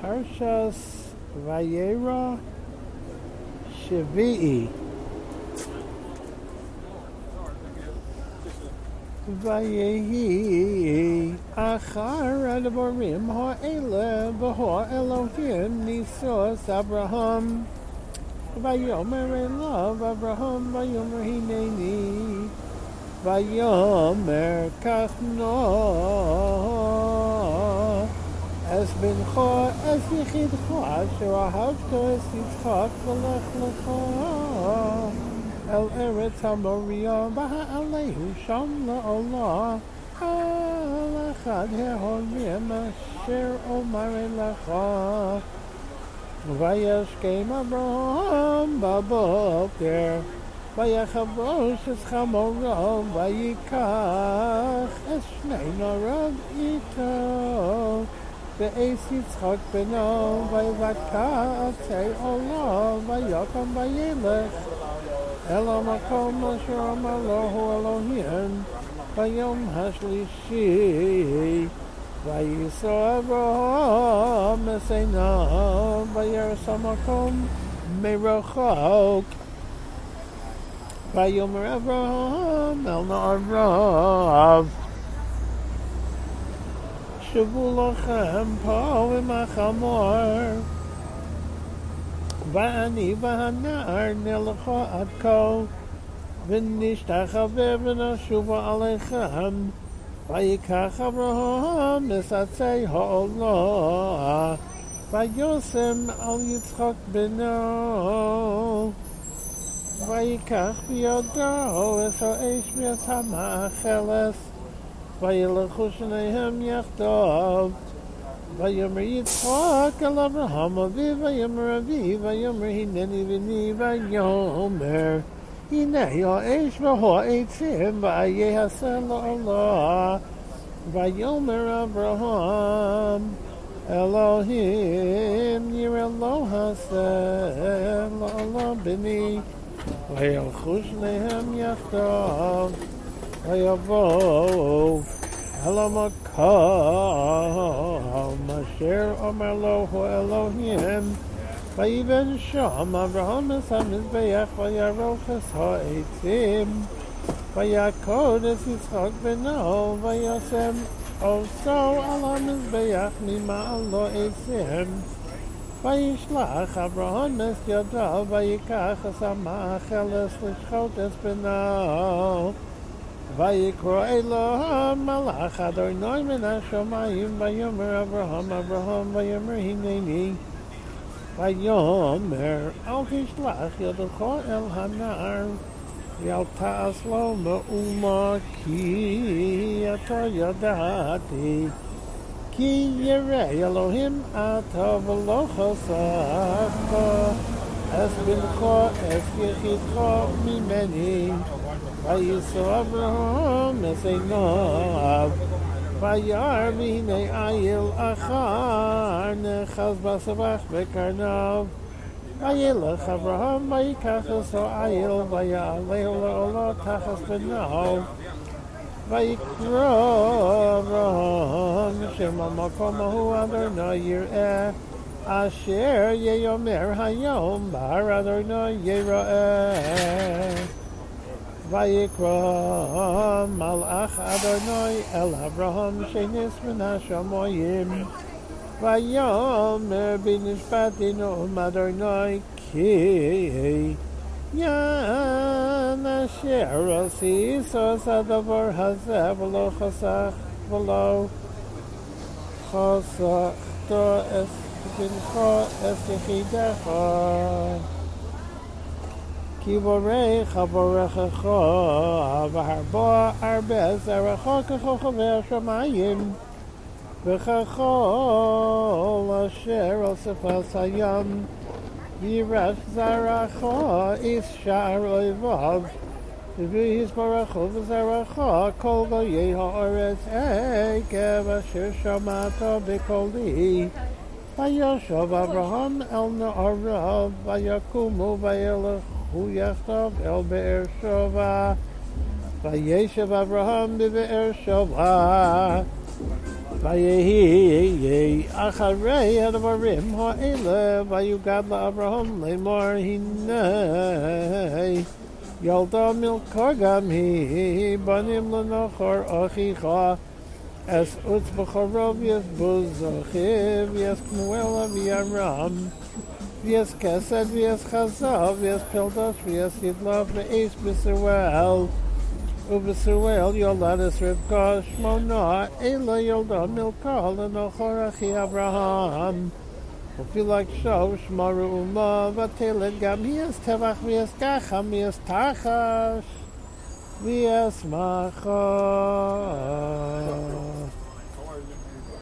Parshas Vayera Shvi'i. Vayehi achar advarim ha'ele v'ho Elohim nisos Abraham. Vayomer elav Abraham Vayomer hineni. Vayomer kachno Es bincho es yichidcho asher ahavto es yitzchak v'lech lecha El eretz hamoria v'ha'alehu sham la'olah Al echad he'horim asher omar elecha וישכם אברהם בבוקר, ויחבוש את חמורו, ויקח את שני נוריו איתו, The aces hot below, by what car say, oh love, by yokum by yelas. Ella makom asherom alohu Elohim, by yom hashlishi. By Yisro Avraham, Eseina, by Yerusamakom, Merachok. By Yomer Avraham, Elna Avrav. שבו לכם פה עם החמור, ואני והנער נלכו עד כה, ונשתחווה ונשובה עליכם. ויקח אברהם מסצי העולה, ויושם על יצחק בנו. ויקח בידו את האש ואת המאכלת, וילכו שניהם יחדיו. ויאמר יצחק אל אברהם אביו, ויאמר אביו, ויאמר הנני בני, ויאמר הנה האש והעצים ויעשה לעולה ויאמר אברהם אלוהים יראה לא עשה לעולה בני וילכו שניהם יחדיו ויבואו אל המקום אשר אומר לו אלוהים ויבן שם אברהם את המזבח וירוך את העצים ויקוד את יצחק בנו וישם עושו על המזבח ממעלו עצים וישלח אברהם את ידו ויקח את המאכלס לשחוט את בנו ויקרא אלוה מלאך אדוני מן השמיים ויאמר אברהם אברהם ויאמר הנני ויאמר אל תשלח ידך אל הנער ואל תעש לו מאומה כי אתה ידעתי כי ירא אלוהים אתה ולא חסכת אס בנך אס יחידך ממני ויישא אברהם אס עיניו וירא והנה איל אחר נחז בסבך בקרניו וילך אברהם ויקח עשו איל ויעלה לעולו תחת בנו ויקרא אברהם שם המקום ההוא אדוני יראה אשר יאמר היום בהר אדוני יראה ויקרא מלאך אדוני אל אברהם שנס מן השמיים ויאמר בנשפטי נאום אדוני כי ין אשר עשיס עשה הדבר הזה ולא חסך ולא חסכת את בנך את יחידך כי בורך בורכך והרבה הרבה זרעך ככוכבי השמיים וככל אשר אוספס הים וירש זרעך איס שער אויביו ויסברכו וזרעך כל גויי הארץ עקב אשר שמעת בקולי וישב אברהם אל נעריו ויקומו וילכו הוא יחטוף אל באר שבע וישב אברהם בבאר שבע ויהי אחרי הדברים האלה ויוגד לאברהם לאמור הנה ילדה מלכה גם היא בנים לנוחר אחיך אס עוץ בכורו ויש בוז אחיו ויש כמואל וירם ויש כסד ויש חזב ויש פלדוש ויש ידלוף ואיש בסואל ובסואל יולדס רבקה שמונה אלה ילדה מלכה לנוחר אחי אברהם ופילק שוב שמרו אומה ותלת גם יש טבח ויש ככה ויש תחש ויש מחר